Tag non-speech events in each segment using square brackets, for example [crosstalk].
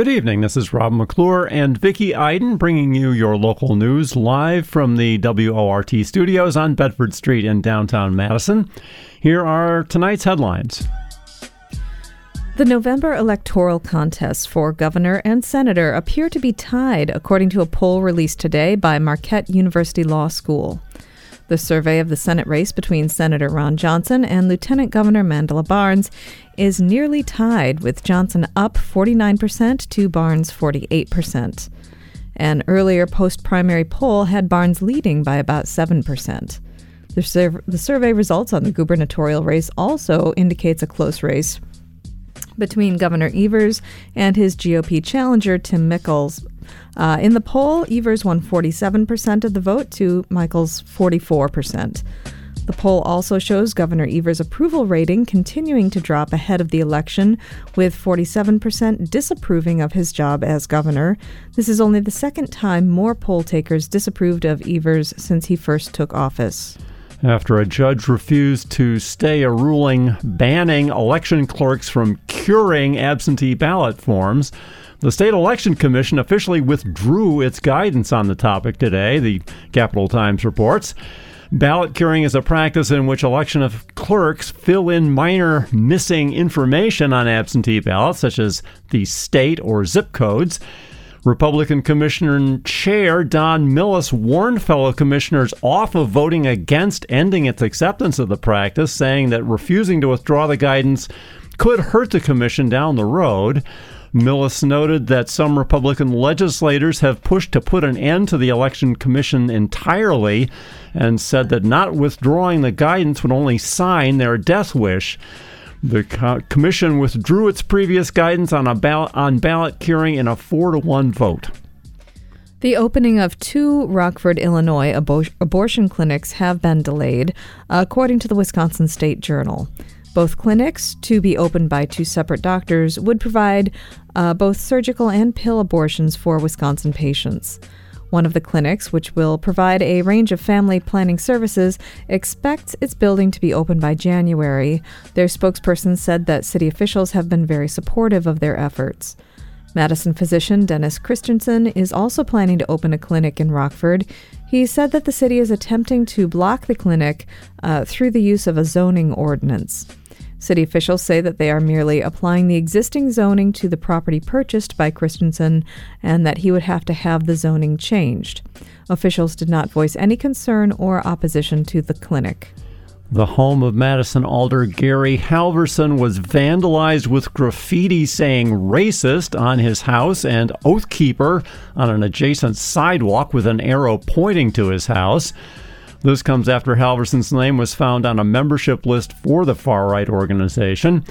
Good evening. This is Rob McClure and Vicki Iden bringing you your local news live from the WORT studios on Bedford Street in downtown Madison. Here are tonight's headlines. The November electoral contests for governor and senator appear to be tied, according to a poll released today by Marquette University Law School. The survey of the Senate race between Senator Ron Johnson and Lieutenant Governor Mandela Barnes is nearly tied, with Johnson up 49% to Barnes 48%. An earlier post primary poll had Barnes leading by about 7%. The, the survey results on the gubernatorial race also indicates a close race between Governor Evers and his GOP challenger, Tim Michels, uh, in the poll, Evers won 47% of the vote to Michels' 44%. The poll also shows Governor Evers' approval rating continuing to drop ahead of the election, with 47% disapproving of his job as governor. This is only the second time more poll takers disapproved of Evers since he first took office. After a judge refused to stay a ruling banning election clerks from curing absentee ballot forms, the State Election Commission officially withdrew its guidance on the topic today, the Capital Times reports. Ballot curing is a practice in which election clerks fill in minor missing information on absentee ballots, such as the state or zip codes. Republican Commissioner and Chair Don Millis warned fellow commissioners off of voting against ending its acceptance of the practice, saying that refusing to withdraw the guidance could hurt the commission down the road. Millis noted that some Republican legislators have pushed to put an end to the Election Commission entirely and said that not withdrawing the guidance would only sign their death wish. The co- commission withdrew its previous guidance on, a ballot, on ballot curing in a 4 to 1 vote. The opening of two Rockford, Illinois abo- abortion clinics have been delayed, according to the Wisconsin State Journal. Both clinics, to be opened by two separate doctors, would provide uh, both surgical and pill abortions for Wisconsin patients. One of the clinics, which will provide a range of family planning services, expects its building to be open by January. Their spokesperson said that city officials have been very supportive of their efforts. Madison physician Dennis Christensen is also planning to open a clinic in Rockford. He said that the city is attempting to block the clinic uh, through the use of a zoning ordinance. City officials say that they are merely applying the existing zoning to the property purchased by Christensen and that he would have to have the zoning changed. Officials did not voice any concern or opposition to the clinic. The home of Madison Alder Gary Halverson was vandalized with graffiti saying racist on his house and Oathkeeper on an adjacent sidewalk with an arrow pointing to his house. This comes after Halverson's name was found on a membership list for the far right organization.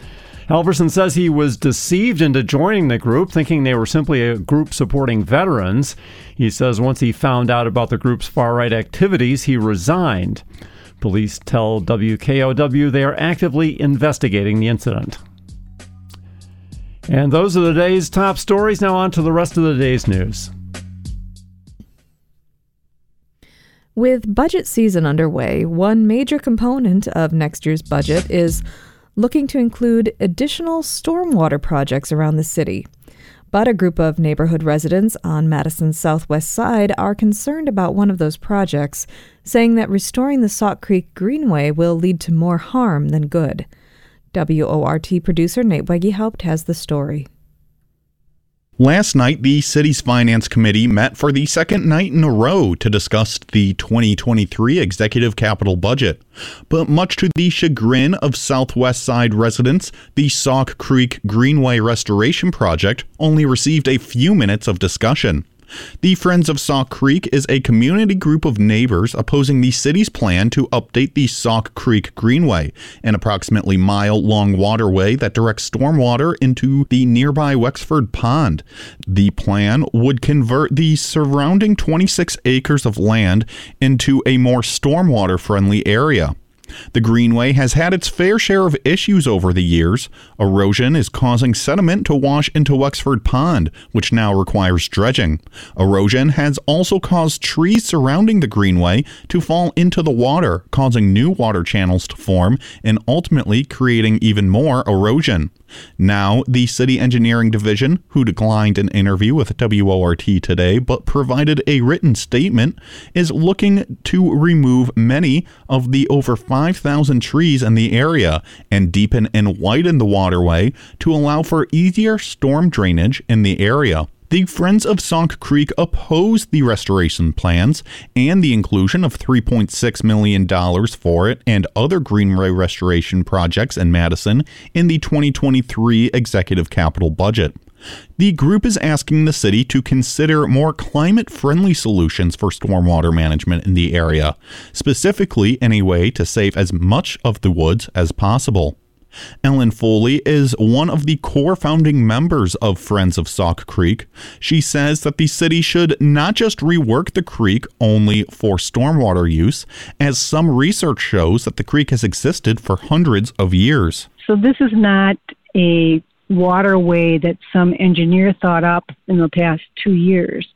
Halverson says he was deceived into joining the group, thinking they were simply a group supporting veterans. He says once he found out about the group's far right activities, he resigned. Police tell WKOW they are actively investigating the incident. And those are the day's top stories. Now, on to the rest of the day's news. With budget season underway, one major component of next year's budget is looking to include additional stormwater projects around the city. But a group of neighborhood residents on Madison's southwest side are concerned about one of those projects, saying that restoring the Sauk Creek Greenway will lead to more harm than good. WORT producer Nate Weggehaupt has the story. Last night, the city's finance committee met for the second night in a row to discuss the 2023 executive capital budget. But much to the chagrin of Southwest Side residents, the Sauk Creek Greenway Restoration Project only received a few minutes of discussion. The Friends of Sauk Creek is a community group of neighbors opposing the city's plan to update the Sauk Creek Greenway, an approximately mile long waterway that directs stormwater into the nearby Wexford Pond. The plan would convert the surrounding 26 acres of land into a more stormwater friendly area. The Greenway has had its fair share of issues over the years. Erosion is causing sediment to wash into Wexford Pond, which now requires dredging. Erosion has also caused trees surrounding the Greenway to fall into the water, causing new water channels to form and ultimately creating even more erosion. Now, the City Engineering Division, who declined an interview with WORT today but provided a written statement, is looking to remove many of the over 5,000 trees in the area and deepen and widen the waterway to allow for easier storm drainage in the area. The Friends of Sauk Creek opposed the restoration plans and the inclusion of $3.6 million for it and other Greenway restoration projects in Madison in the 2023 executive capital budget. The group is asking the city to consider more climate friendly solutions for stormwater management in the area, specifically any way to save as much of the woods as possible. Ellen Foley is one of the core founding members of Friends of Sauk Creek. She says that the city should not just rework the creek only for stormwater use, as some research shows that the creek has existed for hundreds of years. So, this is not a waterway that some engineer thought up in the past two years.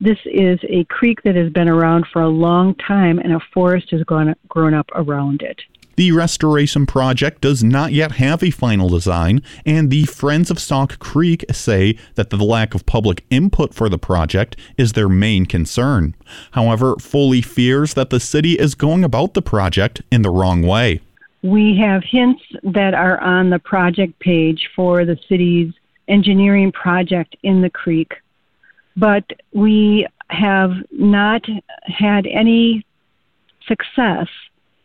This is a creek that has been around for a long time, and a forest has grown, grown up around it. The restoration project does not yet have a final design, and the Friends of Sauk Creek say that the lack of public input for the project is their main concern. However, Foley fears that the city is going about the project in the wrong way. We have hints that are on the project page for the city's engineering project in the creek, but we have not had any success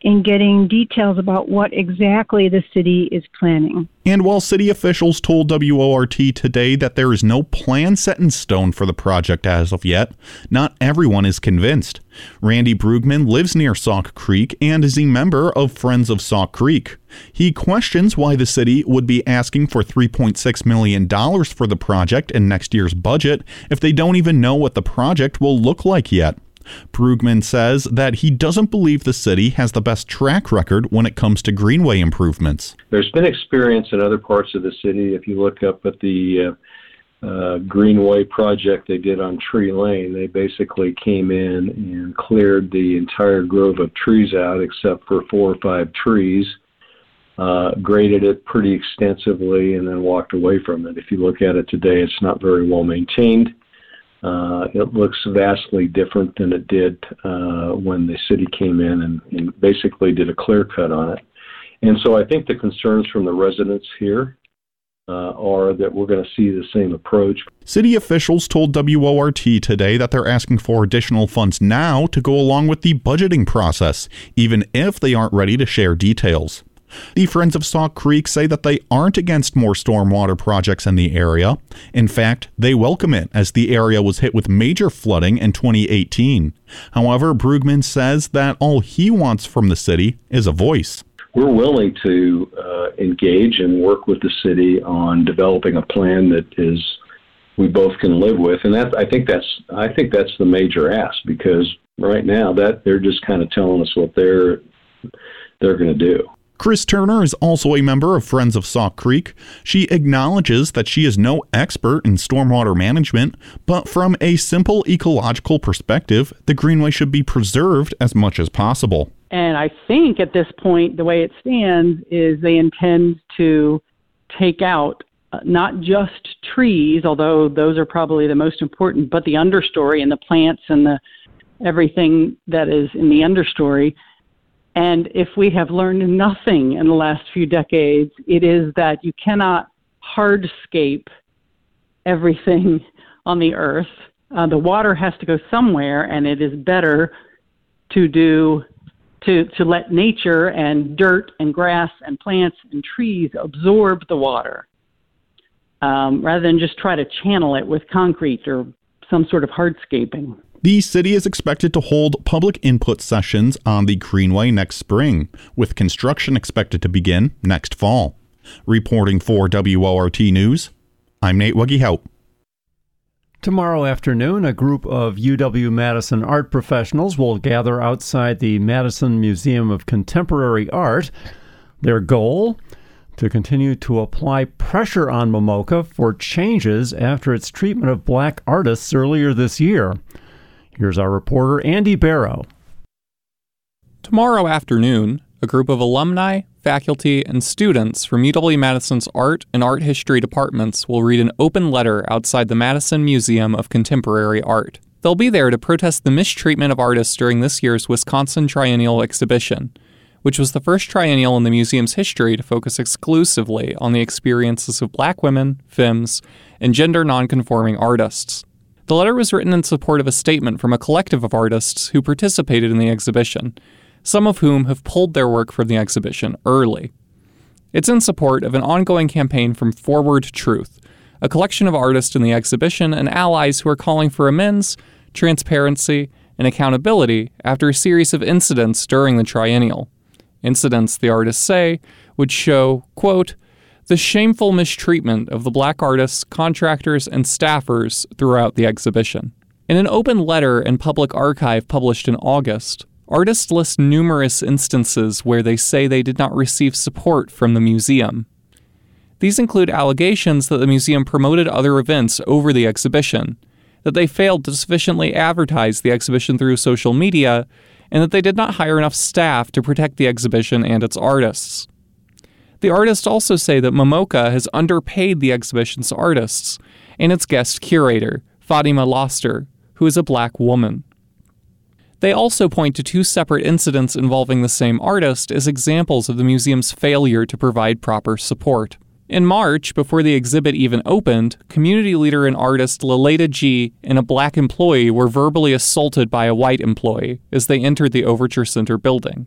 in getting details about what exactly the city is planning. And while city officials told WORT today that there is no plan set in stone for the project as of yet, not everyone is convinced. Randy Brugman lives near Sauk Creek and is a member of Friends of Sauk Creek. He questions why the city would be asking for $3.6 million for the project in next year's budget if they don't even know what the project will look like yet. Brugman says that he doesn't believe the city has the best track record when it comes to greenway improvements. There's been experience in other parts of the city. If you look up at the uh, uh, Greenway project they did on Tree Lane, they basically came in and cleared the entire grove of trees out except for four or five trees. Uh, graded it pretty extensively and then walked away from it. If you look at it today, it's not very well maintained. Uh, it looks vastly different than it did uh, when the city came in and, and basically did a clear cut on it. And so I think the concerns from the residents here uh, are that we're going to see the same approach. City officials told WORT today that they're asking for additional funds now to go along with the budgeting process, even if they aren't ready to share details. The Friends of Sauk Creek say that they aren't against more stormwater projects in the area. In fact, they welcome it as the area was hit with major flooding in 2018. However, Brugman says that all he wants from the city is a voice. We're willing to uh, engage and work with the city on developing a plan that is we both can live with, and that I think that's I think that's the major ask because right now that they're just kind of telling us what they're they're going to do. Chris Turner is also a member of Friends of Sauk Creek. She acknowledges that she is no expert in stormwater management, but from a simple ecological perspective, the Greenway should be preserved as much as possible. And I think at this point, the way it stands is they intend to take out uh, not just trees, although those are probably the most important, but the understory and the plants and the everything that is in the understory and if we have learned nothing in the last few decades, it is that you cannot hardscape everything [laughs] on the earth. Uh, the water has to go somewhere, and it is better to do to to let nature and dirt and grass and plants and trees absorb the water, um, rather than just try to channel it with concrete or some sort of hardscaping. The city is expected to hold public input sessions on the Greenway next spring, with construction expected to begin next fall. Reporting for WORT News, I'm Nate Wuggy Tomorrow afternoon, a group of UW Madison art professionals will gather outside the Madison Museum of Contemporary Art. Their goal? To continue to apply pressure on MoMoCA for changes after its treatment of black artists earlier this year. Here's our reporter, Andy Barrow. Tomorrow afternoon, a group of alumni, faculty, and students from UW Madison's art and art history departments will read an open letter outside the Madison Museum of Contemporary Art. They'll be there to protest the mistreatment of artists during this year's Wisconsin Triennial exhibition, which was the first triennial in the museum's history to focus exclusively on the experiences of black women, femmes, and gender nonconforming artists. The letter was written in support of a statement from a collective of artists who participated in the exhibition some of whom have pulled their work from the exhibition early. It's in support of an ongoing campaign from Forward Truth, a collection of artists in the exhibition and allies who are calling for amends, transparency, and accountability after a series of incidents during the triennial. Incidents, the artists say, would show, quote, the shameful mistreatment of the black artists, contractors, and staffers throughout the exhibition. In an open letter and public archive published in August, Artists list numerous instances where they say they did not receive support from the museum. These include allegations that the museum promoted other events over the exhibition, that they failed to sufficiently advertise the exhibition through social media, and that they did not hire enough staff to protect the exhibition and its artists. The artists also say that MoMoCA has underpaid the exhibition's artists and its guest curator, Fatima Laster, who is a black woman. They also point to two separate incidents involving the same artist as examples of the museum's failure to provide proper support. In March, before the exhibit even opened, community leader and artist Lilada Gee and a black employee were verbally assaulted by a white employee as they entered the Overture Center building.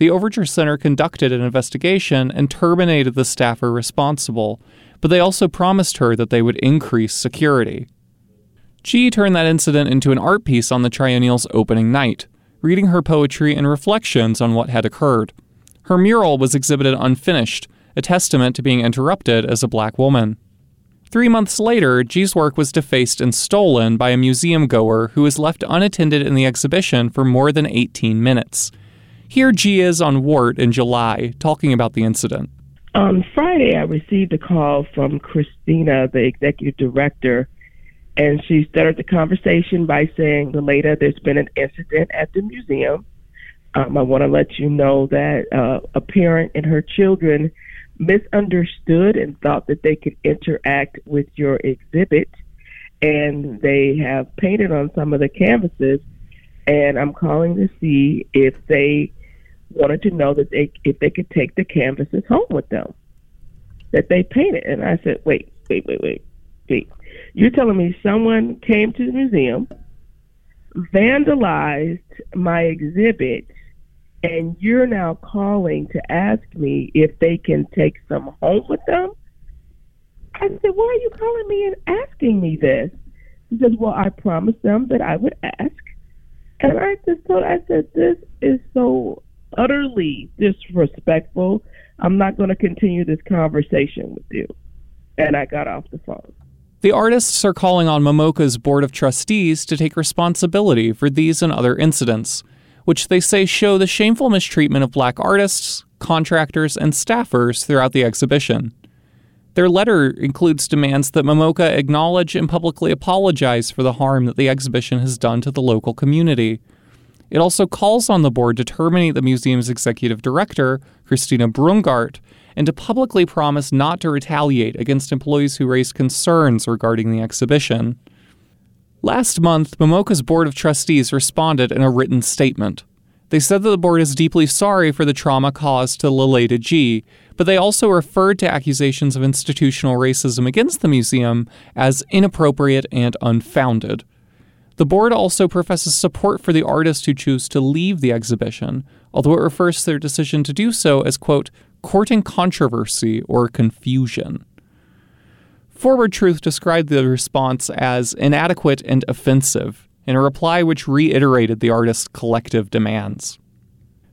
The Overture Center conducted an investigation and terminated the staffer responsible, but they also promised her that they would increase security. Gee turned that incident into an art piece on the triennial's opening night, reading her poetry and reflections on what had occurred. Her mural was exhibited unfinished, a testament to being interrupted as a black woman. Three months later, Gee's work was defaced and stolen by a museum goer who was left unattended in the exhibition for more than 18 minutes. Here Gee is on WORT in July, talking about the incident. On Friday, I received a call from Christina, the executive director and she started the conversation by saying, Lilada, there's been an incident at the museum. Um, I want to let you know that uh, a parent and her children misunderstood and thought that they could interact with your exhibit. And they have painted on some of the canvases. And I'm calling to see if they wanted to know that they if they could take the canvases home with them that they painted. And I said, wait, wait, wait, wait, wait. You're telling me someone came to the museum, vandalized my exhibit, and you're now calling to ask me if they can take some home with them? I said, Why are you calling me and asking me this? He says, Well, I promised them that I would ask. And I just told I said, This is so utterly disrespectful. I'm not going to continue this conversation with you. And I got off the phone. The artists are calling on MoMoCA's Board of Trustees to take responsibility for these and other incidents, which they say show the shameful mistreatment of black artists, contractors, and staffers throughout the exhibition. Their letter includes demands that MoMoCA acknowledge and publicly apologize for the harm that the exhibition has done to the local community. It also calls on the board to terminate the museum's executive director, Christina Brungardt, and to publicly promise not to retaliate against employees who raised concerns regarding the exhibition. Last month, MoMoCA's Board of Trustees responded in a written statement. They said that the board is deeply sorry for the trauma caused to Lilada Gee, but they also referred to accusations of institutional racism against the museum as inappropriate and unfounded. The board also professes support for the artists who choose to leave the exhibition, although it refers to their decision to do so as, quote, courting controversy or confusion. Forward Truth described the response as inadequate and offensive, in a reply which reiterated the artist's collective demands.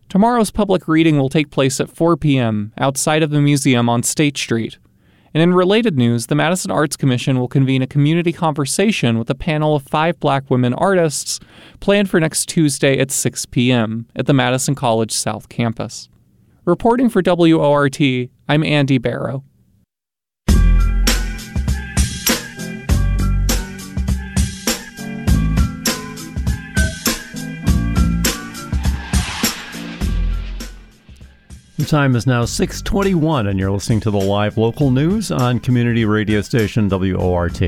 Tomorrow's public reading will take place at 4 p.m. outside of the museum on State Street. And in related news, the Madison Arts Commission will convene a community conversation with a panel of five black women artists planned for next Tuesday at 6 p.m. at the Madison College South Campus. Reporting for WORT, I'm Andy Barrow. The time is now 621 and you're listening to the live local news on community radio station WORT.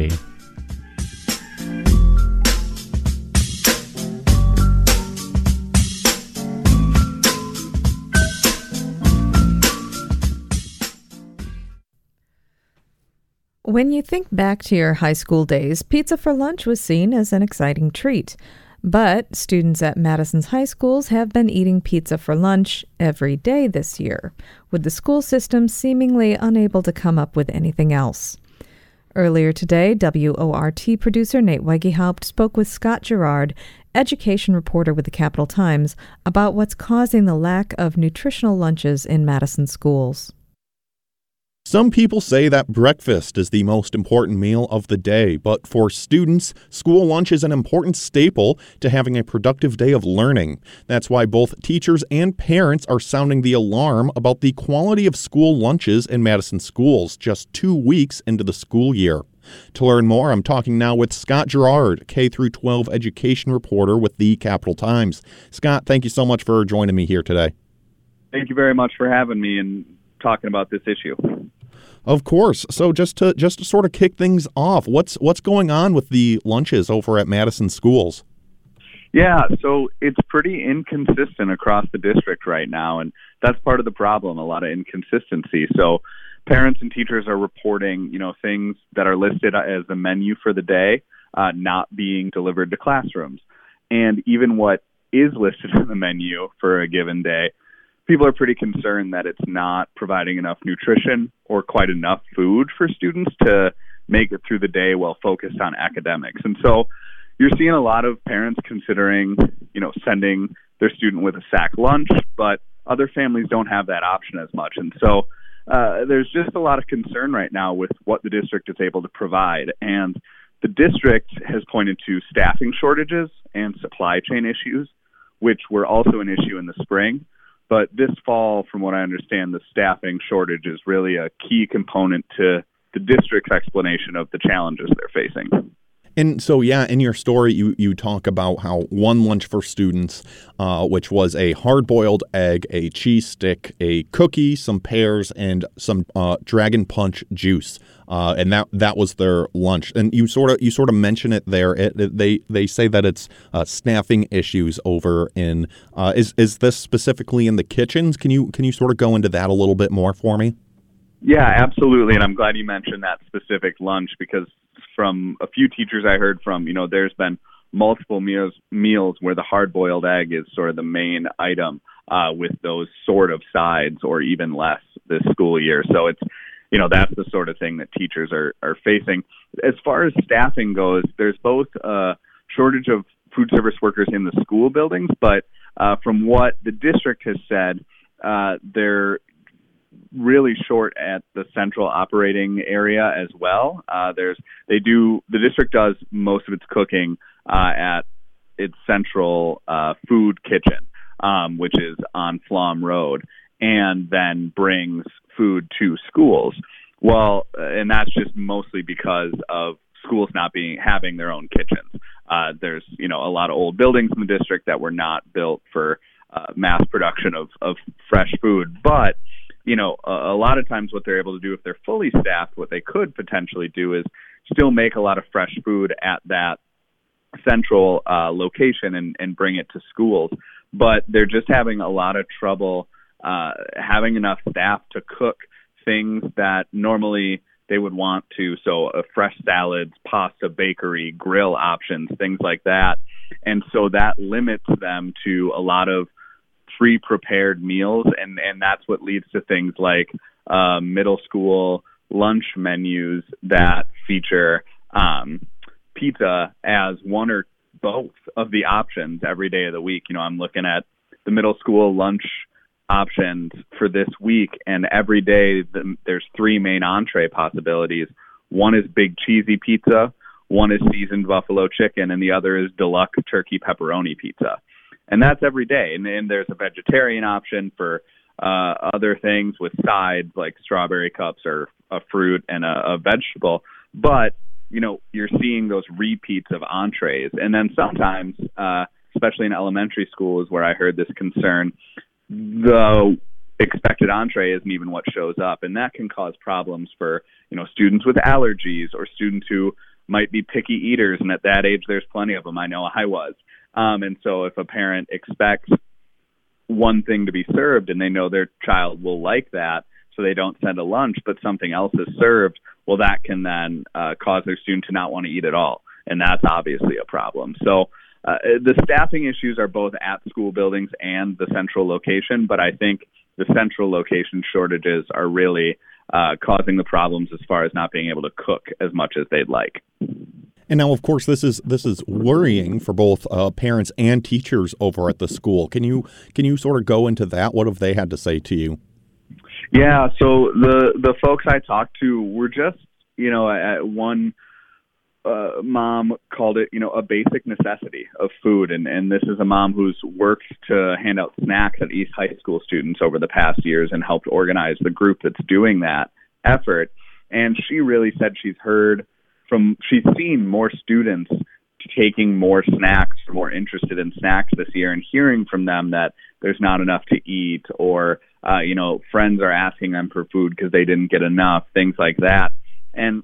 When you think back to your high school days, pizza for lunch was seen as an exciting treat. But students at Madison's high schools have been eating pizza for lunch every day this year, with the school system seemingly unable to come up with anything else. Earlier today, WORT producer Nate Weigehaupt spoke with Scott Girard, education reporter with the Capital Times, about what's causing the lack of nutritional lunches in Madison schools. Some people say that breakfast is the most important meal of the day, but for students, school lunch is an important staple to having a productive day of learning. That's why both teachers and parents are sounding the alarm about the quality of school lunches in Madison schools just two weeks into the school year. To learn more, I'm talking now with Scott Girard, K 12 education reporter with the Capital Times. Scott, thank you so much for joining me here today. Thank you very much for having me and talking about this issue. Of course. So just to just to sort of kick things off, what's what's going on with the lunches over at Madison schools? Yeah, so it's pretty inconsistent across the district right now, and that's part of the problem. A lot of inconsistency. So parents and teachers are reporting, you know, things that are listed as the menu for the day uh, not being delivered to classrooms, and even what is listed [laughs] in the menu for a given day people are pretty concerned that it's not providing enough nutrition or quite enough food for students to make it through the day while focused on academics. And so you're seeing a lot of parents considering, you know, sending their student with a sack lunch, but other families don't have that option as much. And so uh, there's just a lot of concern right now with what the district is able to provide. And the district has pointed to staffing shortages and supply chain issues, which were also an issue in the spring. But this fall, from what I understand, the staffing shortage is really a key component to the district's explanation of the challenges they're facing. And so, yeah, in your story, you, you talk about how one lunch for students, uh, which was a hard boiled egg, a cheese stick, a cookie, some pears, and some uh, Dragon Punch juice, uh, and that that was their lunch. And you sort of you sort of mention it there. It, it, they they say that it's uh, staffing issues over in. Uh, is is this specifically in the kitchens? Can you can you sort of go into that a little bit more for me? Yeah, absolutely. And I'm glad you mentioned that specific lunch because from a few teachers I heard from, you know, there's been multiple meals meals where the hard boiled egg is sort of the main item uh, with those sort of sides or even less this school year. So it's you know that's the sort of thing that teachers are are facing. As far as staffing goes, there's both a shortage of food service workers in the school buildings, but uh, from what the district has said, uh, they're really short at the central operating area as well. Uh, there's they do the district does most of its cooking uh, at its central uh, food kitchen, um, which is on Flom Road, and then brings food to schools. Well, and that's just mostly because of schools not being having their own kitchens. Uh, there's you know a lot of old buildings in the district that were not built for uh, mass production of, of fresh food, but you know, a, a lot of times what they're able to do if they're fully staffed, what they could potentially do is still make a lot of fresh food at that central uh, location and, and bring it to schools. But they're just having a lot of trouble uh, having enough staff to cook things that normally they would want to. So, uh, fresh salads, pasta, bakery, grill options, things like that. And so that limits them to a lot of pre-prepared meals, and and that's what leads to things like uh, middle school lunch menus that feature um, pizza as one or both of the options every day of the week. You know, I'm looking at the middle school lunch options for this week, and every day the, there's three main entree possibilities. One is big cheesy pizza, one is seasoned buffalo chicken, and the other is deluxe turkey pepperoni pizza. And that's every day. And then there's a vegetarian option for uh, other things with sides like strawberry cups or a fruit and a, a vegetable. But you know, you're seeing those repeats of entrees, and then sometimes, uh, especially in elementary schools, where I heard this concern, the expected entree isn't even what shows up, and that can cause problems for you know students with allergies or students who might be picky eaters, and at that age, there's plenty of them. I know I was, um, and so if a parent expects one thing to be served and they know their child will like that, so they don't send a lunch, but something else is served, well, that can then uh, cause their student to not want to eat at all, and that's obviously a problem. So uh, the staffing issues are both at school buildings and the central location, but I think the central location shortages are really uh, causing the problems as far as not being able to cook as much as they'd like. And now, of course, this is this is worrying for both uh, parents and teachers over at the school. Can you can you sort of go into that? What have they had to say to you? Yeah, so the the folks I talked to were just you know at one uh, mom called it, you know, a basic necessity of food. And, and this is a mom who's worked to hand out snacks at East High School students over the past years and helped organize the group that's doing that effort. And she really said she's heard from, she's seen more students taking more snacks, more interested in snacks this year, and hearing from them that there's not enough to eat, or uh, you know, friends are asking them for food because they didn't get enough, things like that. And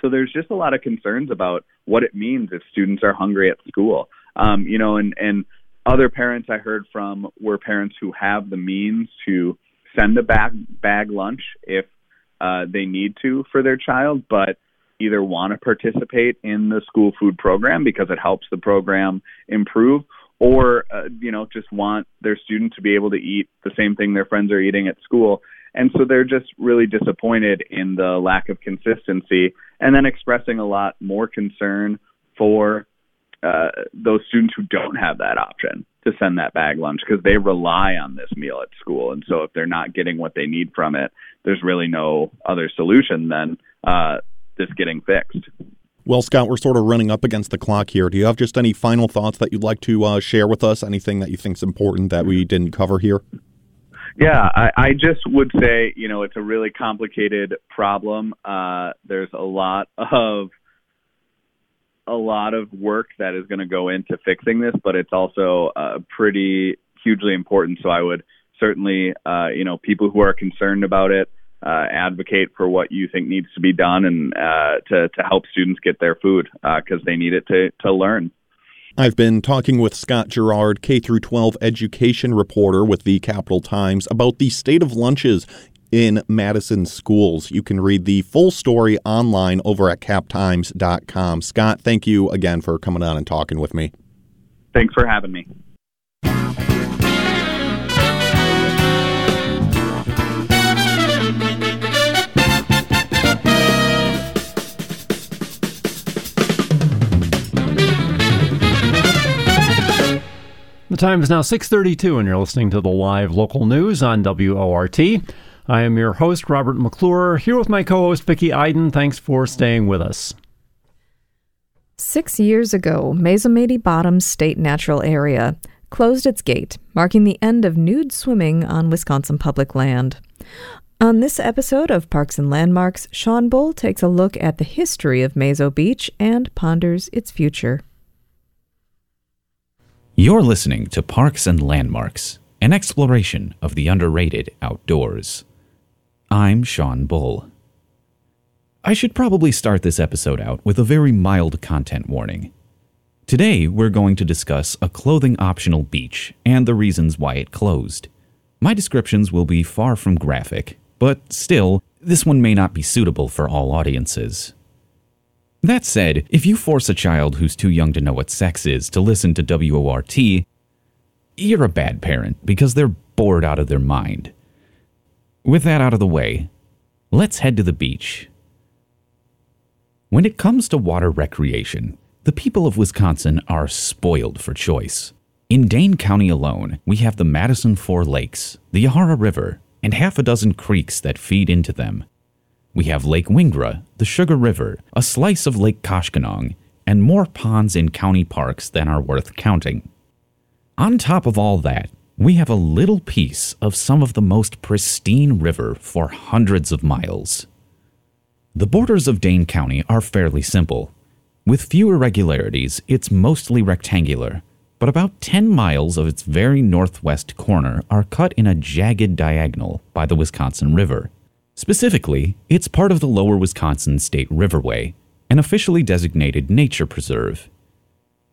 so there's just a lot of concerns about what it means if students are hungry at school. Um, you know, and and other parents I heard from were parents who have the means to send a bag bag lunch if uh, they need to for their child, but either want to participate in the school food program because it helps the program improve, or uh, you know just want their student to be able to eat the same thing their friends are eating at school and so they're just really disappointed in the lack of consistency and then expressing a lot more concern for uh, those students who don't have that option to send that bag lunch because they rely on this meal at school. And so if they're not getting what they need from it, there's really no other solution than uh, this getting fixed. Well, Scott, we're sort of running up against the clock here. Do you have just any final thoughts that you'd like to uh, share with us? Anything that you think is important that we didn't cover here? Yeah, I, I just would say, you know, it's a really complicated problem. Uh, there's a lot of a lot of work that is going to go into fixing this, but it's also uh, pretty hugely important. So I would certainly, uh, you know, people who are concerned about it, uh, advocate for what you think needs to be done and uh, to to help students get their food because uh, they need it to to learn. I've been talking with Scott Girard, K through 12 education reporter with the Capital Times, about the state of lunches in Madison schools. You can read the full story online over at captimes.com. Scott, thank you again for coming on and talking with me. Thanks for having me. Time is now 6:32 and you're listening to the live local news on WORT. I am your host Robert McClure here with my co-host Vicki Iden. Thanks for staying with us. 6 years ago, Mazomanie Bottoms State Natural Area closed its gate, marking the end of nude swimming on Wisconsin public land. On this episode of Parks and Landmarks, Sean Bull takes a look at the history of Mazo Beach and ponders its future. You're listening to Parks and Landmarks, an exploration of the underrated outdoors. I'm Sean Bull. I should probably start this episode out with a very mild content warning. Today, we're going to discuss a clothing optional beach and the reasons why it closed. My descriptions will be far from graphic, but still, this one may not be suitable for all audiences. That said, if you force a child who's too young to know what sex is to listen to WORT, you're a bad parent because they're bored out of their mind. With that out of the way, let's head to the beach. When it comes to water recreation, the people of Wisconsin are spoiled for choice. In Dane County alone, we have the Madison Four Lakes, the Yahara River, and half a dozen creeks that feed into them. We have Lake Wingra, the Sugar River, a slice of Lake Koshkonong, and more ponds in county parks than are worth counting. On top of all that, we have a little piece of some of the most pristine river for hundreds of miles. The borders of Dane County are fairly simple. With few irregularities, it's mostly rectangular, but about 10 miles of its very northwest corner are cut in a jagged diagonal by the Wisconsin River. Specifically, it's part of the Lower Wisconsin State Riverway, an officially designated nature preserve.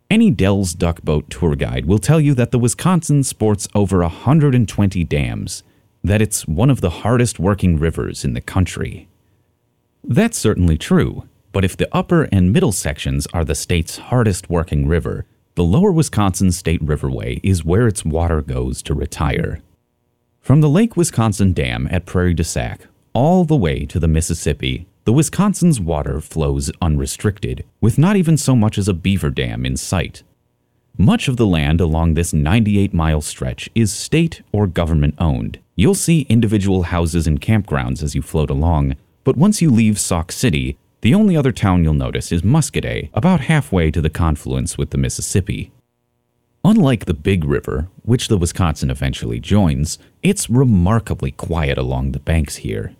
Any Dell's Duck Boat tour guide will tell you that the Wisconsin sports over 120 dams, that it's one of the hardest working rivers in the country. That's certainly true, but if the upper and middle sections are the state's hardest working river, the lower Wisconsin State Riverway is where its water goes to retire. From the Lake Wisconsin Dam at Prairie du Sac all the way to the Mississippi, the Wisconsin's water flows unrestricted, with not even so much as a beaver dam in sight. Much of the land along this 98 mile stretch is state or government owned. You'll see individual houses and campgrounds as you float along, but once you leave Sauk City, the only other town you'll notice is Muscoda, about halfway to the confluence with the Mississippi. Unlike the Big River, which the Wisconsin eventually joins, it's remarkably quiet along the banks here.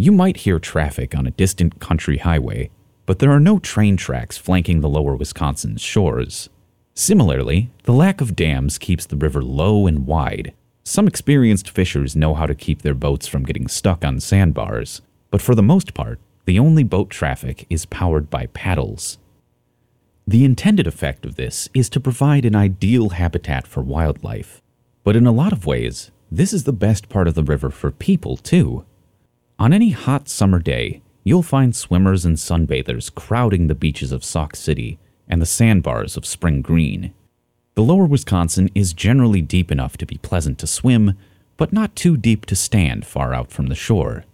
You might hear traffic on a distant country highway, but there are no train tracks flanking the lower Wisconsin's shores. Similarly, the lack of dams keeps the river low and wide. Some experienced fishers know how to keep their boats from getting stuck on sandbars, but for the most part, the only boat traffic is powered by paddles. The intended effect of this is to provide an ideal habitat for wildlife, but in a lot of ways, this is the best part of the river for people, too. On any hot summer day, you'll find swimmers and sunbathers crowding the beaches of Sauk City and the sandbars of Spring Green. The lower Wisconsin is generally deep enough to be pleasant to swim, but not too deep to stand far out from the shore.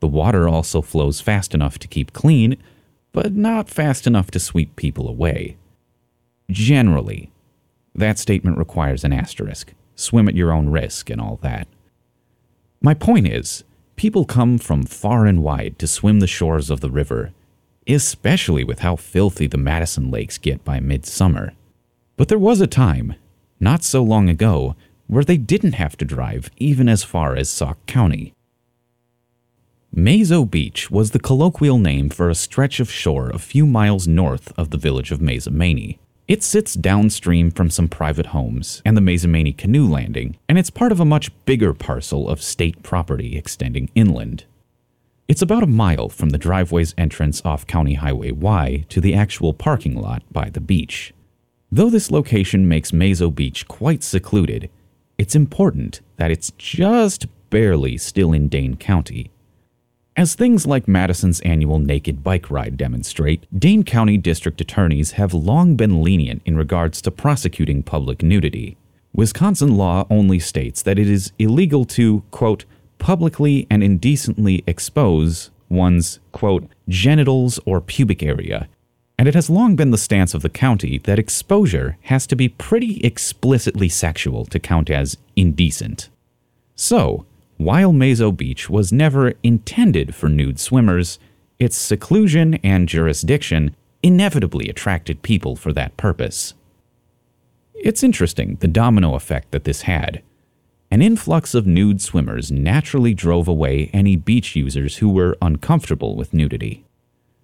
The water also flows fast enough to keep clean, but not fast enough to sweep people away. Generally. That statement requires an asterisk. Swim at your own risk and all that. My point is, people come from far and wide to swim the shores of the river, especially with how filthy the Madison lakes get by midsummer. But there was a time, not so long ago, where they didn't have to drive even as far as Sauk County. Mazo Beach was the colloquial name for a stretch of shore a few miles north of the village of Mazomanie. It sits downstream from some private homes and the Mazomanie canoe landing, and it's part of a much bigger parcel of state property extending inland. It's about a mile from the driveway's entrance off County Highway Y to the actual parking lot by the beach. Though this location makes Mazo Beach quite secluded, it's important that it's just barely still in Dane County as things like Madison's annual Naked Bike Ride demonstrate, Dane County district attorneys have long been lenient in regards to prosecuting public nudity. Wisconsin law only states that it is illegal to, quote, publicly and indecently expose one's, quote, genitals or pubic area. And it has long been the stance of the county that exposure has to be pretty explicitly sexual to count as indecent. So, while Mazo Beach was never intended for nude swimmers, its seclusion and jurisdiction inevitably attracted people for that purpose. It's interesting the domino effect that this had. An influx of nude swimmers naturally drove away any beach users who were uncomfortable with nudity.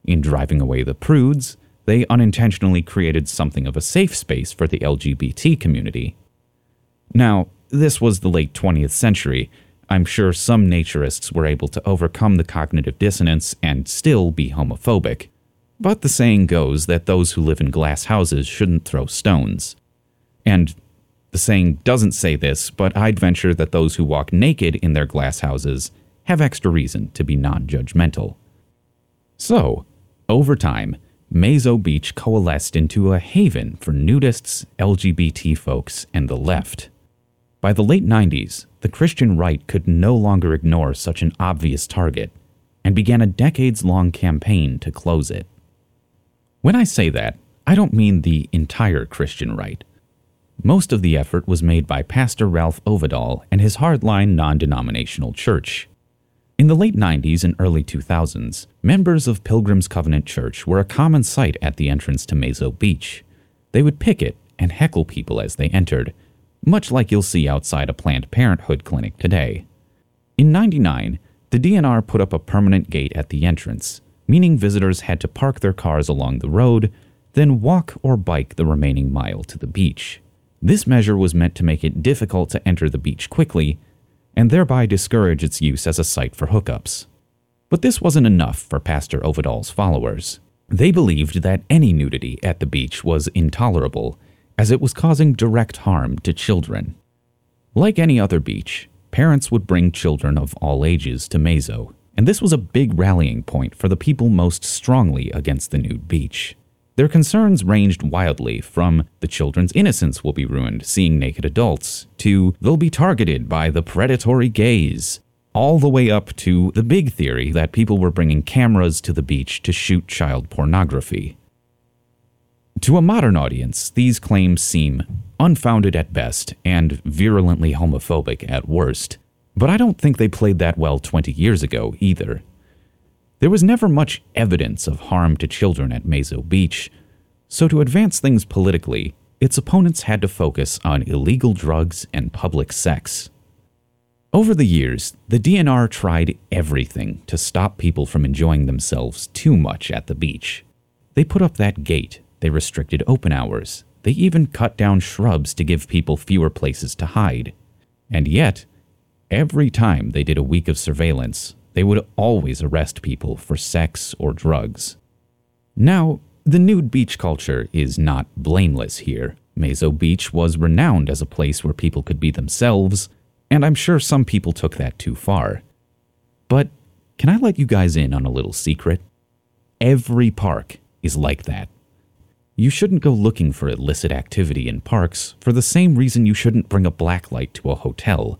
In driving away the prudes, they unintentionally created something of a safe space for the LGBT community. Now, this was the late 20th century, I'm sure some naturists were able to overcome the cognitive dissonance and still be homophobic. But the saying goes that those who live in glass houses shouldn't throw stones. And the saying doesn't say this, but I'd venture that those who walk naked in their glass houses have extra reason to be non judgmental. So, over time, Mazo Beach coalesced into a haven for nudists, LGBT folks, and the left. By the late 90s, the Christian right could no longer ignore such an obvious target and began a decades long campaign to close it. When I say that, I don't mean the entire Christian right. Most of the effort was made by Pastor Ralph Ovadal and his hardline non denominational church. In the late 90s and early 2000s, members of Pilgrim's Covenant Church were a common sight at the entrance to Mazo Beach. They would picket and heckle people as they entered, much like you'll see outside a Planned Parenthood clinic today. In 99, the DNR put up a permanent gate at the entrance, meaning visitors had to park their cars along the road, then walk or bike the remaining mile to the beach. This measure was meant to make it difficult to enter the beach quickly, and thereby discourage its use as a site for hookups. But this wasn't enough for Pastor Ovadal's followers. They believed that any nudity at the beach was intolerable, as it was causing direct harm to children. Like any other beach, parents would bring children of all ages to Mazo, and this was a big rallying point for the people most strongly against the nude beach. Their concerns ranged wildly from the children's innocence will be ruined seeing naked adults to they'll be targeted by the predatory gaze, all the way up to the big theory that people were bringing cameras to the beach to shoot child pornography. To a modern audience, these claims seem unfounded at best and virulently homophobic at worst, but I don't think they played that well 20 years ago either. There was never much evidence of harm to children at Mazo Beach, so to advance things politically, its opponents had to focus on illegal drugs and public sex. Over the years, the DNR tried everything to stop people from enjoying themselves too much at the beach. They put up that gate, they restricted open hours, they even cut down shrubs to give people fewer places to hide. And yet, every time they did a week of surveillance, they would always arrest people for sex or drugs. Now, the nude beach culture is not blameless here. Mazo Beach was renowned as a place where people could be themselves, and I'm sure some people took that too far. But can I let you guys in on a little secret? Every park is like that. You shouldn't go looking for illicit activity in parks for the same reason you shouldn't bring a blacklight to a hotel.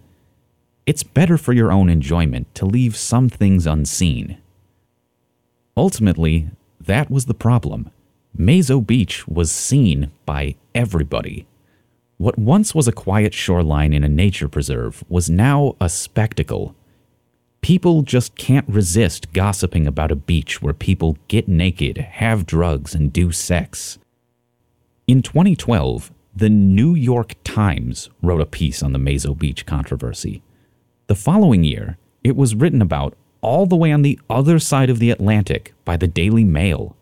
It's better for your own enjoyment to leave some things unseen. Ultimately, that was the problem. Mazo Beach was seen by everybody. What once was a quiet shoreline in a nature preserve was now a spectacle. People just can't resist gossiping about a beach where people get naked, have drugs, and do sex. In 2012, the New York Times wrote a piece on the Mazo Beach controversy. The following year, it was written about all the way on the other side of the Atlantic by the Daily Mail.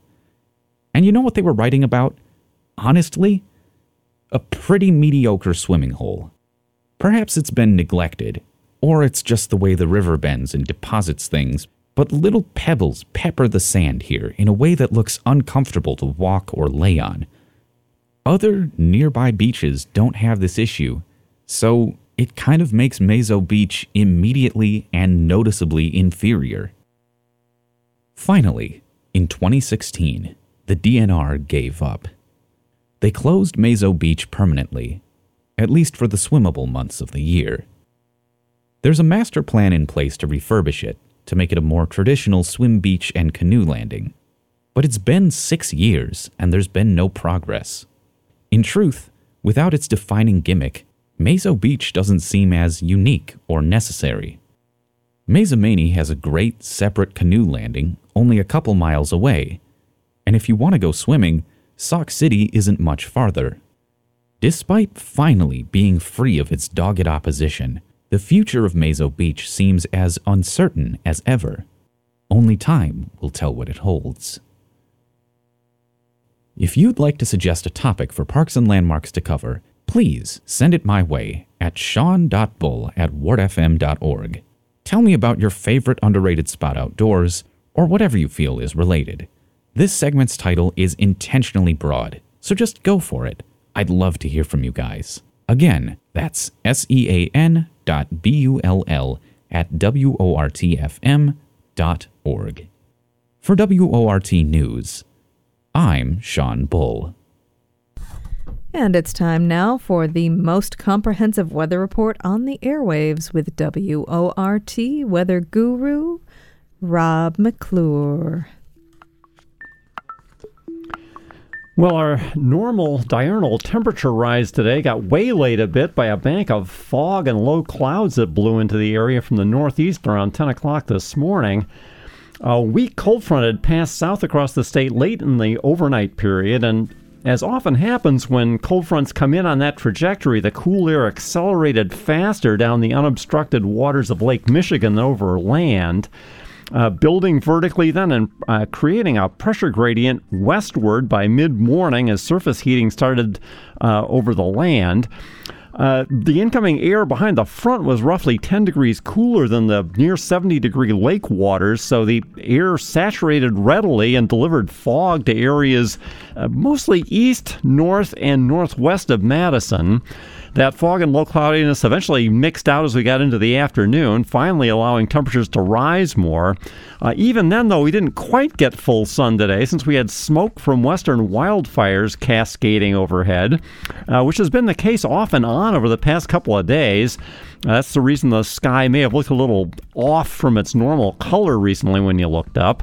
And you know what they were writing about? Honestly, a pretty mediocre swimming hole. Perhaps it's been neglected, or it's just the way the river bends and deposits things, but little pebbles pepper the sand here in a way that looks uncomfortable to walk or lay on. Other nearby beaches don't have this issue, so it kind of makes Mazo Beach immediately and noticeably inferior. Finally, in 2016, the DNR gave up. They closed Mazo Beach permanently, at least for the swimmable months of the year. There's a master plan in place to refurbish it to make it a more traditional swim beach and canoe landing. But it's been six years and there's been no progress. In truth, without its defining gimmick, Mazo Beach doesn't seem as unique or necessary. Mazomanie has a great separate canoe landing only a couple miles away, and if you want to go swimming, Sauk City isn't much farther. Despite finally being free of its dogged opposition, the future of Mazo Beach seems as uncertain as ever. Only time will tell what it holds. If you'd like to suggest a topic for Parks and Landmarks to cover, please send it my way at sean.bull at wortfm.org. Tell me about your favorite underrated spot outdoors, or whatever you feel is related. This segment's title is intentionally broad, so just go for it. I'd love to hear from you guys. Again, that's S E A N dot B U L L at W O R T F M dot org. For WORT News, I'm Sean Bull. And it's time now for the most comprehensive weather report on the airwaves with WORT weather guru Rob McClure. Well, our normal diurnal temperature rise today got waylaid a bit by a bank of fog and low clouds that blew into the area from the northeast around 10 o'clock this morning. A weak cold front had passed south across the state late in the overnight period, and as often happens when cold fronts come in on that trajectory, the cool air accelerated faster down the unobstructed waters of Lake Michigan than over land uh, building vertically then and uh, creating a pressure gradient westward by mid morning as surface heating started uh, over the land. Uh, the incoming air behind the front was roughly 10 degrees cooler than the near 70 degree lake waters, so the air saturated readily and delivered fog to areas uh, mostly east, north, and northwest of Madison. That fog and low cloudiness eventually mixed out as we got into the afternoon, finally allowing temperatures to rise more. Uh, even then, though, we didn't quite get full sun today since we had smoke from western wildfires cascading overhead, uh, which has been the case off and on over the past couple of days. Uh, that's the reason the sky may have looked a little off from its normal color recently when you looked up.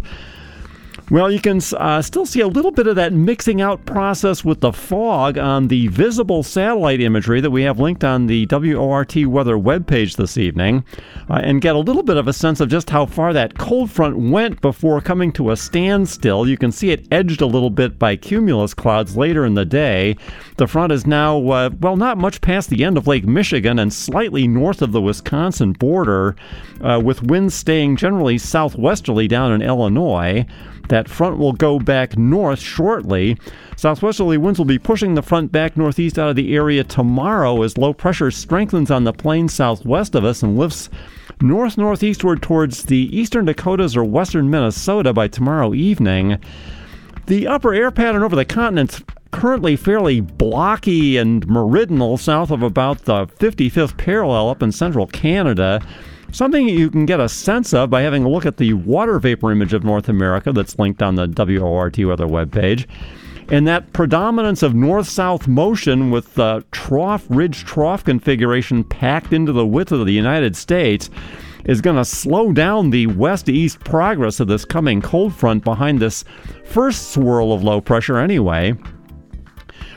Well, you can uh, still see a little bit of that mixing out process with the fog on the visible satellite imagery that we have linked on the WORT weather webpage this evening, uh, and get a little bit of a sense of just how far that cold front went before coming to a standstill. You can see it edged a little bit by cumulus clouds later in the day. The front is now, uh, well, not much past the end of Lake Michigan and slightly north of the Wisconsin border, uh, with winds staying generally southwesterly down in Illinois. That front will go back north shortly. Southwesterly winds will be pushing the front back northeast out of the area tomorrow as low pressure strengthens on the plain southwest of us and lifts north northeastward towards the eastern Dakotas or western Minnesota by tomorrow evening. The upper air pattern over the continent's currently fairly blocky and meridional south of about the 55th parallel up in central Canada. Something you can get a sense of by having a look at the water vapor image of North America that's linked on the WORT weather webpage. And that predominance of north south motion with the trough ridge trough configuration packed into the width of the United States is going to slow down the west east progress of this coming cold front behind this first swirl of low pressure, anyway.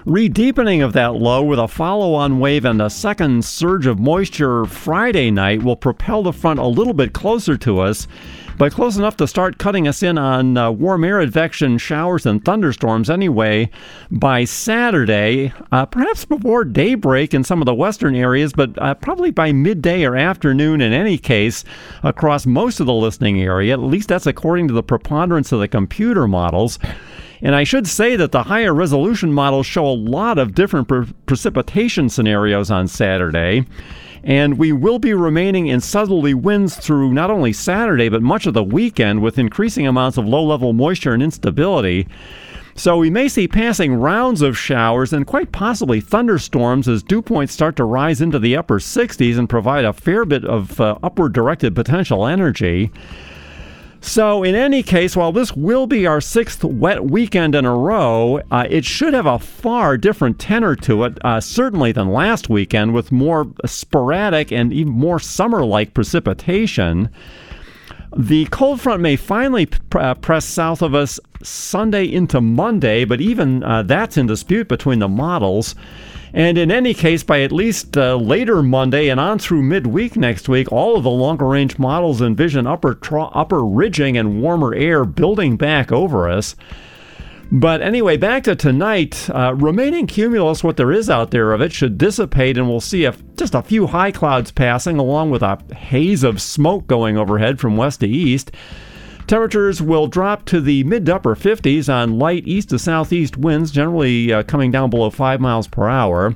Redeepening of that low with a follow on wave and a second surge of moisture Friday night will propel the front a little bit closer to us, but close enough to start cutting us in on uh, warm air advection showers and thunderstorms anyway by Saturday, uh, perhaps before daybreak in some of the western areas, but uh, probably by midday or afternoon in any case across most of the listening area. At least that's according to the preponderance of the computer models. And I should say that the higher resolution models show a lot of different pre- precipitation scenarios on Saturday. And we will be remaining in southerly winds through not only Saturday, but much of the weekend with increasing amounts of low level moisture and instability. So we may see passing rounds of showers and quite possibly thunderstorms as dew points start to rise into the upper 60s and provide a fair bit of uh, upward directed potential energy. So, in any case, while this will be our sixth wet weekend in a row, uh, it should have a far different tenor to it, uh, certainly than last weekend, with more sporadic and even more summer like precipitation. The cold front may finally uh, press south of us Sunday into Monday, but even uh, that's in dispute between the models. And in any case, by at least uh, later Monday and on through midweek next week, all of the longer range models envision upper, upper ridging and warmer air building back over us. But anyway, back to tonight. Uh, remaining cumulus, what there is out there of it, should dissipate, and we'll see if just a few high clouds passing, along with a haze of smoke going overhead from west to east. Temperatures will drop to the mid to upper 50s on light east to southeast winds, generally uh, coming down below 5 miles per hour.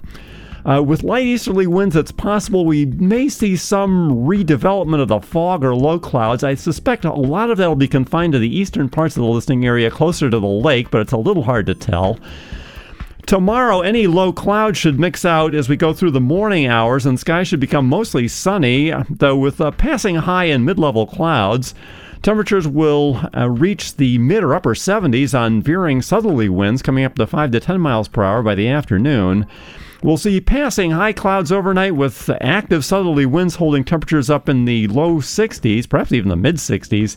Uh, with light easterly winds, it's possible we may see some redevelopment of the fog or low clouds. I suspect a lot of that will be confined to the eastern parts of the listening area closer to the lake, but it's a little hard to tell. Tomorrow, any low clouds should mix out as we go through the morning hours, and skies should become mostly sunny, though with uh, passing high and mid level clouds. Temperatures will uh, reach the mid or upper 70s on veering southerly winds coming up to 5 to 10 miles per hour by the afternoon. We'll see passing high clouds overnight with active southerly winds holding temperatures up in the low 60s, perhaps even the mid 60s.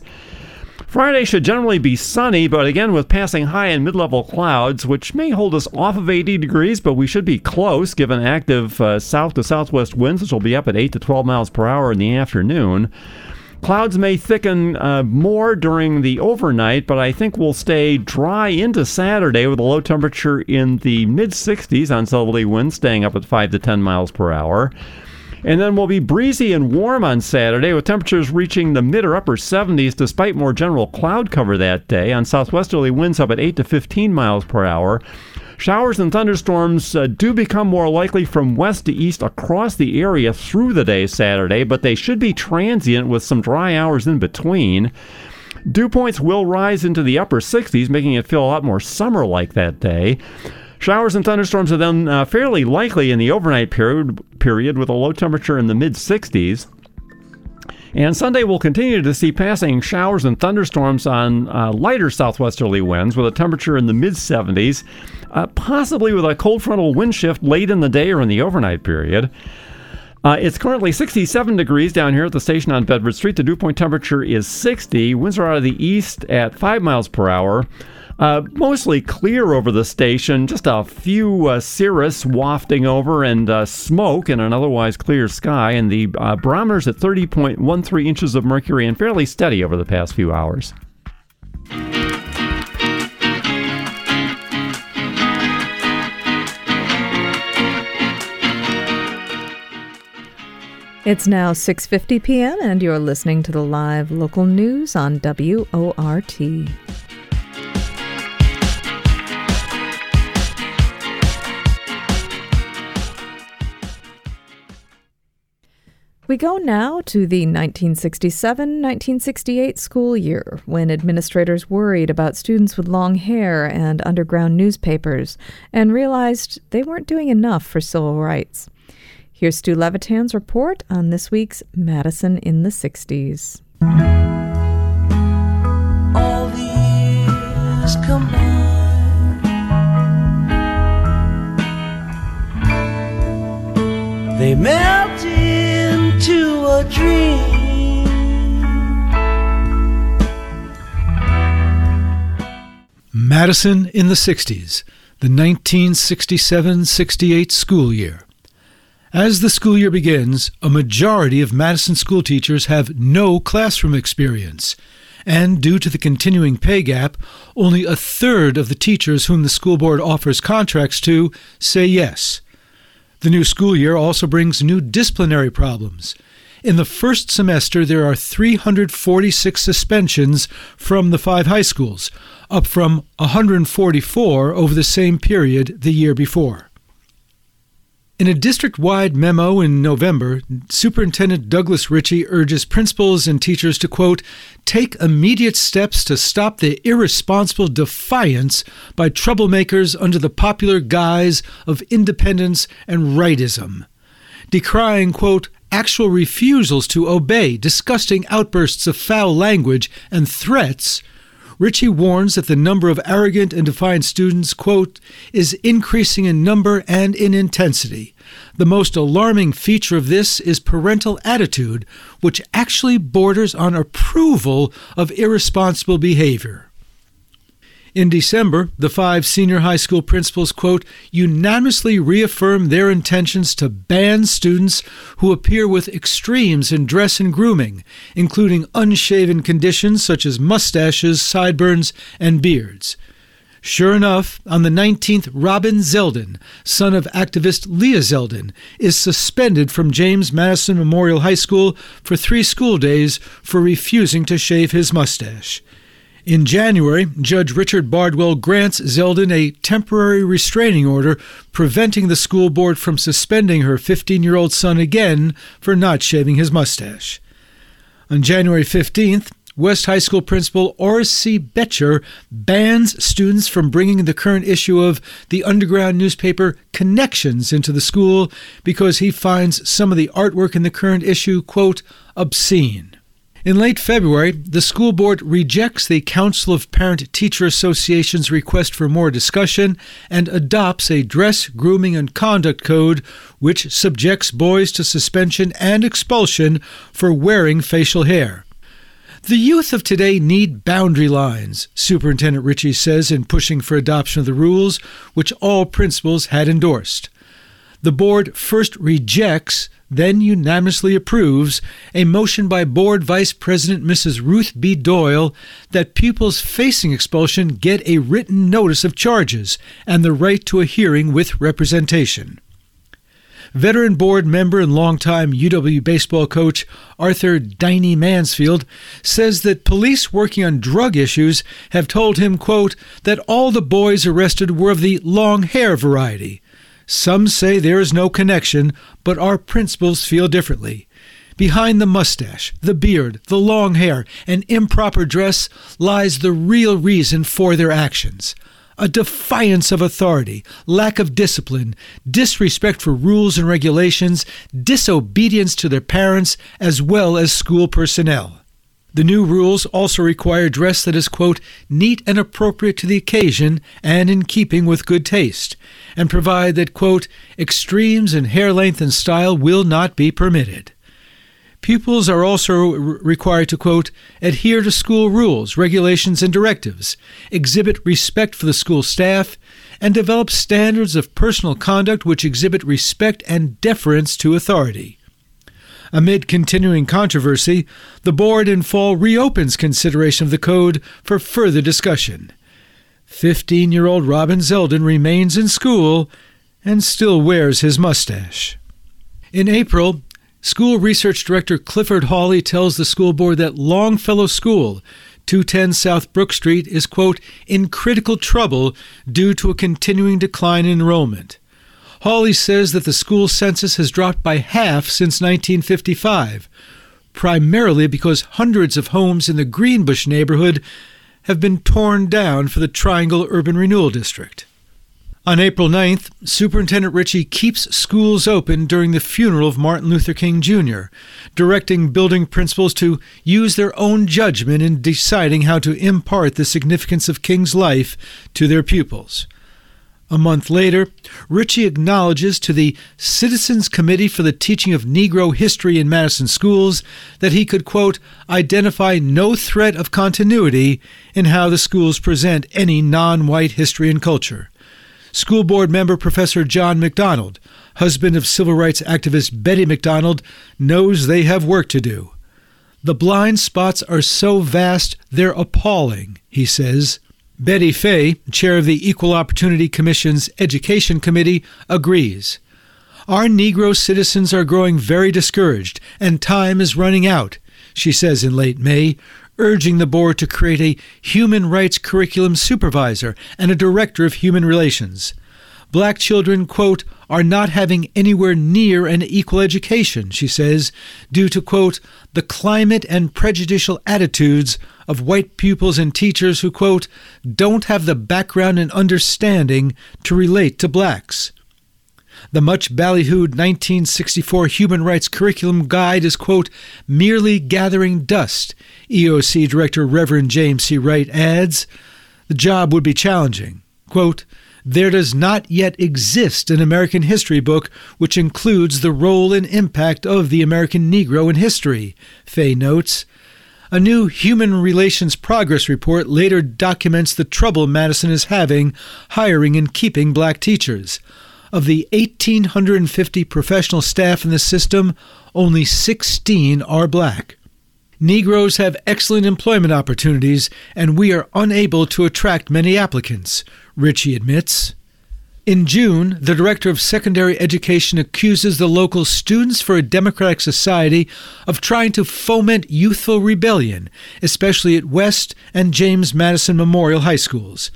Friday should generally be sunny, but again with passing high and mid level clouds, which may hold us off of 80 degrees, but we should be close given active uh, south to southwest winds, which will be up at 8 to 12 miles per hour in the afternoon. Clouds may thicken uh, more during the overnight, but I think we'll stay dry into Saturday with a low temperature in the mid 60s on southerly winds, staying up at 5 to 10 miles per hour. And then we'll be breezy and warm on Saturday with temperatures reaching the mid or upper 70s despite more general cloud cover that day on southwesterly winds up at 8 to 15 miles per hour. Showers and thunderstorms uh, do become more likely from west to east across the area through the day Saturday, but they should be transient with some dry hours in between. Dew points will rise into the upper 60s, making it feel a lot more summer like that day. Showers and thunderstorms are then uh, fairly likely in the overnight period, period with a low temperature in the mid 60s. And Sunday we'll continue to see passing showers and thunderstorms on uh, lighter southwesterly winds with a temperature in the mid 70s, uh, possibly with a cold frontal wind shift late in the day or in the overnight period. Uh, it's currently 67 degrees down here at the station on Bedford Street. The dew point temperature is 60. Winds are out of the east at 5 miles per hour. Uh, mostly clear over the station, just a few uh, cirrus wafting over and uh, smoke in an otherwise clear sky, and the uh, barometer's at 30.13 inches of mercury and fairly steady over the past few hours. It's now 6:50 p.m. and you're listening to the live local news on WORT. We go now to the 1967 1968 school year when administrators worried about students with long hair and underground newspapers and realized they weren't doing enough for civil rights. Here's Stu Levitan's report on this week's Madison in the 60s. All they melt into a dream. Madison in the 60s, the 1967 68 school year. As the school year begins, a majority of Madison school teachers have no classroom experience. And due to the continuing pay gap, only a third of the teachers whom the school board offers contracts to say yes. The new school year also brings new disciplinary problems. In the first semester, there are 346 suspensions from the five high schools, up from 144 over the same period the year before. In a district wide memo in November, Superintendent Douglas Ritchie urges principals and teachers to, quote, take immediate steps to stop the irresponsible defiance by troublemakers under the popular guise of independence and rightism, decrying, quote, actual refusals to obey, disgusting outbursts of foul language, and threats Ritchie warns that the number of arrogant and defiant students, quote, is increasing in number and in intensity. The most alarming feature of this is parental attitude, which actually borders on approval of irresponsible behavior. In December, the five senior high school principals, quote, unanimously reaffirm their intentions to ban students who appear with extremes in dress and grooming, including unshaven conditions such as mustaches, sideburns, and beards. Sure enough, on the 19th, Robin Zeldin, son of activist Leah Zeldin, is suspended from James Madison Memorial High School for three school days for refusing to shave his mustache. In January, Judge Richard Bardwell grants Zeldin a temporary restraining order preventing the school board from suspending her 15 year old son again for not shaving his mustache. On January 15th, West High School principal Oris C. Betcher bans students from bringing the current issue of the underground newspaper Connections into the school because he finds some of the artwork in the current issue, quote, obscene. In late February, the school board rejects the Council of Parent Teacher Association's request for more discussion and adopts a dress, grooming, and conduct code which subjects boys to suspension and expulsion for wearing facial hair. The youth of today need boundary lines, Superintendent Ritchie says in pushing for adoption of the rules, which all principals had endorsed. The board first rejects, then unanimously approves a motion by Board Vice President Mrs. Ruth B. Doyle that pupils facing expulsion get a written notice of charges and the right to a hearing with representation. Veteran board member and longtime UW baseball coach Arthur Dynie Mansfield says that police working on drug issues have told him, quote, that all the boys arrested were of the long hair variety. Some say there is no connection, but our principals feel differently. Behind the mustache, the beard, the long hair, and improper dress lies the real reason for their actions a defiance of authority, lack of discipline, disrespect for rules and regulations, disobedience to their parents, as well as school personnel. The new rules also require dress that is, quote, neat and appropriate to the occasion and in keeping with good taste, and provide that, quote, extremes in hair length and style will not be permitted. Pupils are also required to, quote, adhere to school rules, regulations, and directives, exhibit respect for the school staff, and develop standards of personal conduct which exhibit respect and deference to authority. Amid continuing controversy, the board in fall reopens consideration of the code for further discussion. 15 year old Robin Zeldin remains in school and still wears his mustache. In April, School Research Director Clifford Hawley tells the school board that Longfellow School, 210 South Brook Street, is, quote, in critical trouble due to a continuing decline in enrollment. Hawley says that the school census has dropped by half since 1955, primarily because hundreds of homes in the Greenbush neighborhood have been torn down for the Triangle Urban Renewal District. On April 9th, Superintendent Ritchie keeps schools open during the funeral of Martin Luther King Jr., directing building principals to use their own judgment in deciding how to impart the significance of King's life to their pupils. A month later, Ritchie acknowledges to the Citizens Committee for the Teaching of Negro History in Madison Schools that he could, quote, identify no threat of continuity in how the schools present any non white history and culture. School board member Professor John McDonald, husband of civil rights activist Betty McDonald, knows they have work to do. The blind spots are so vast they're appalling, he says. Betty Fay, chair of the Equal Opportunity Commission's Education Committee, agrees. Our Negro citizens are growing very discouraged, and time is running out, she says in late May, urging the board to create a human rights curriculum supervisor and a director of human relations. Black children, quote, are not having anywhere near an equal education, she says, due to, quote, the climate and prejudicial attitudes of white pupils and teachers who, quote, don't have the background and understanding to relate to blacks. The much ballyhooed 1964 Human Rights Curriculum Guide is, quote, merely gathering dust. EOC Director Reverend James C. Wright adds, the job would be challenging. Quote, there does not yet exist an American history book which includes the role and impact of the American Negro in history, Fay notes. A new Human Relations Progress Report later documents the trouble Madison is having hiring and keeping black teachers. Of the 1,850 professional staff in the system, only 16 are black. Negroes have excellent employment opportunities, and we are unable to attract many applicants, Ritchie admits. In June, the director of secondary education accuses the local Students for a Democratic Society of trying to foment youthful rebellion, especially at West and James Madison Memorial High Schools.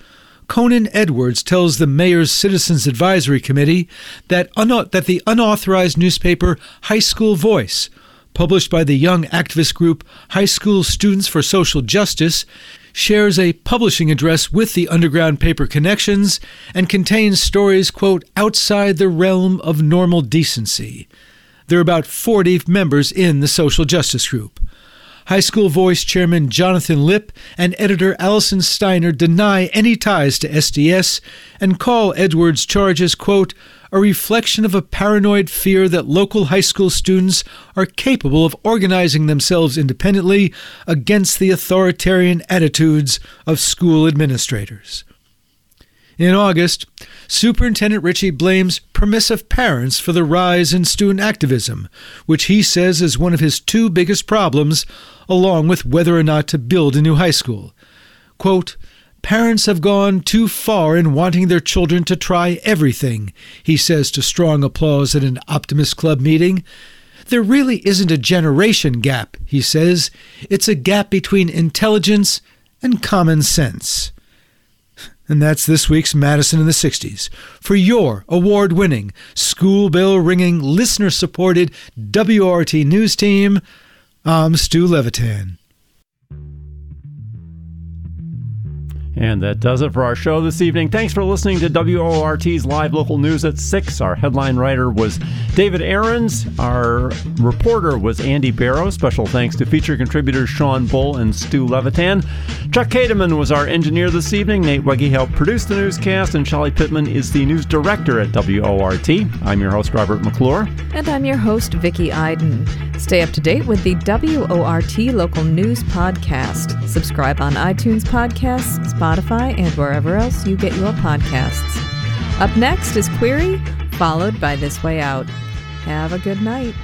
Conan Edwards tells the mayor's Citizens Advisory Committee that, that the unauthorized newspaper High School Voice, published by the young activist group High School Students for Social Justice, shares a publishing address with the underground paper connections and contains stories, quote, outside the realm of normal decency. There are about 40 members in the social justice group. High School Voice Chairman Jonathan Lipp and editor Allison Steiner deny any ties to SDS and call Edwards' charges, quote, a reflection of a paranoid fear that local high school students are capable of organizing themselves independently against the authoritarian attitudes of school administrators. In August, Superintendent Ritchie blames permissive parents for the rise in student activism, which he says is one of his two biggest problems, along with whether or not to build a new high school. Quote, Parents have gone too far in wanting their children to try everything, he says to strong applause at an Optimist Club meeting. There really isn't a generation gap, he says. It's a gap between intelligence and common sense. And that's this week's Madison in the 60s. For your award winning, school bell ringing, listener supported WORT news team, I'm Stu Levitan. And that does it for our show this evening. Thanks for listening to WORT's live local news at 6. Our headline writer was David Ahrens. Our reporter was Andy Barrow. Special thanks to feature contributors Sean Bull and Stu Levitan. Chuck Kademan was our engineer this evening. Nate Wegge helped produce the newscast, and Shelly Pittman is the news director at WORT. I'm your host, Robert McClure. And I'm your host, Vicki Iden. Stay up to date with the WORT Local News Podcast. Subscribe on iTunes Podcasts, Spotify, and wherever else you get your podcasts. Up next is Query, followed by This Way Out. Have a good night.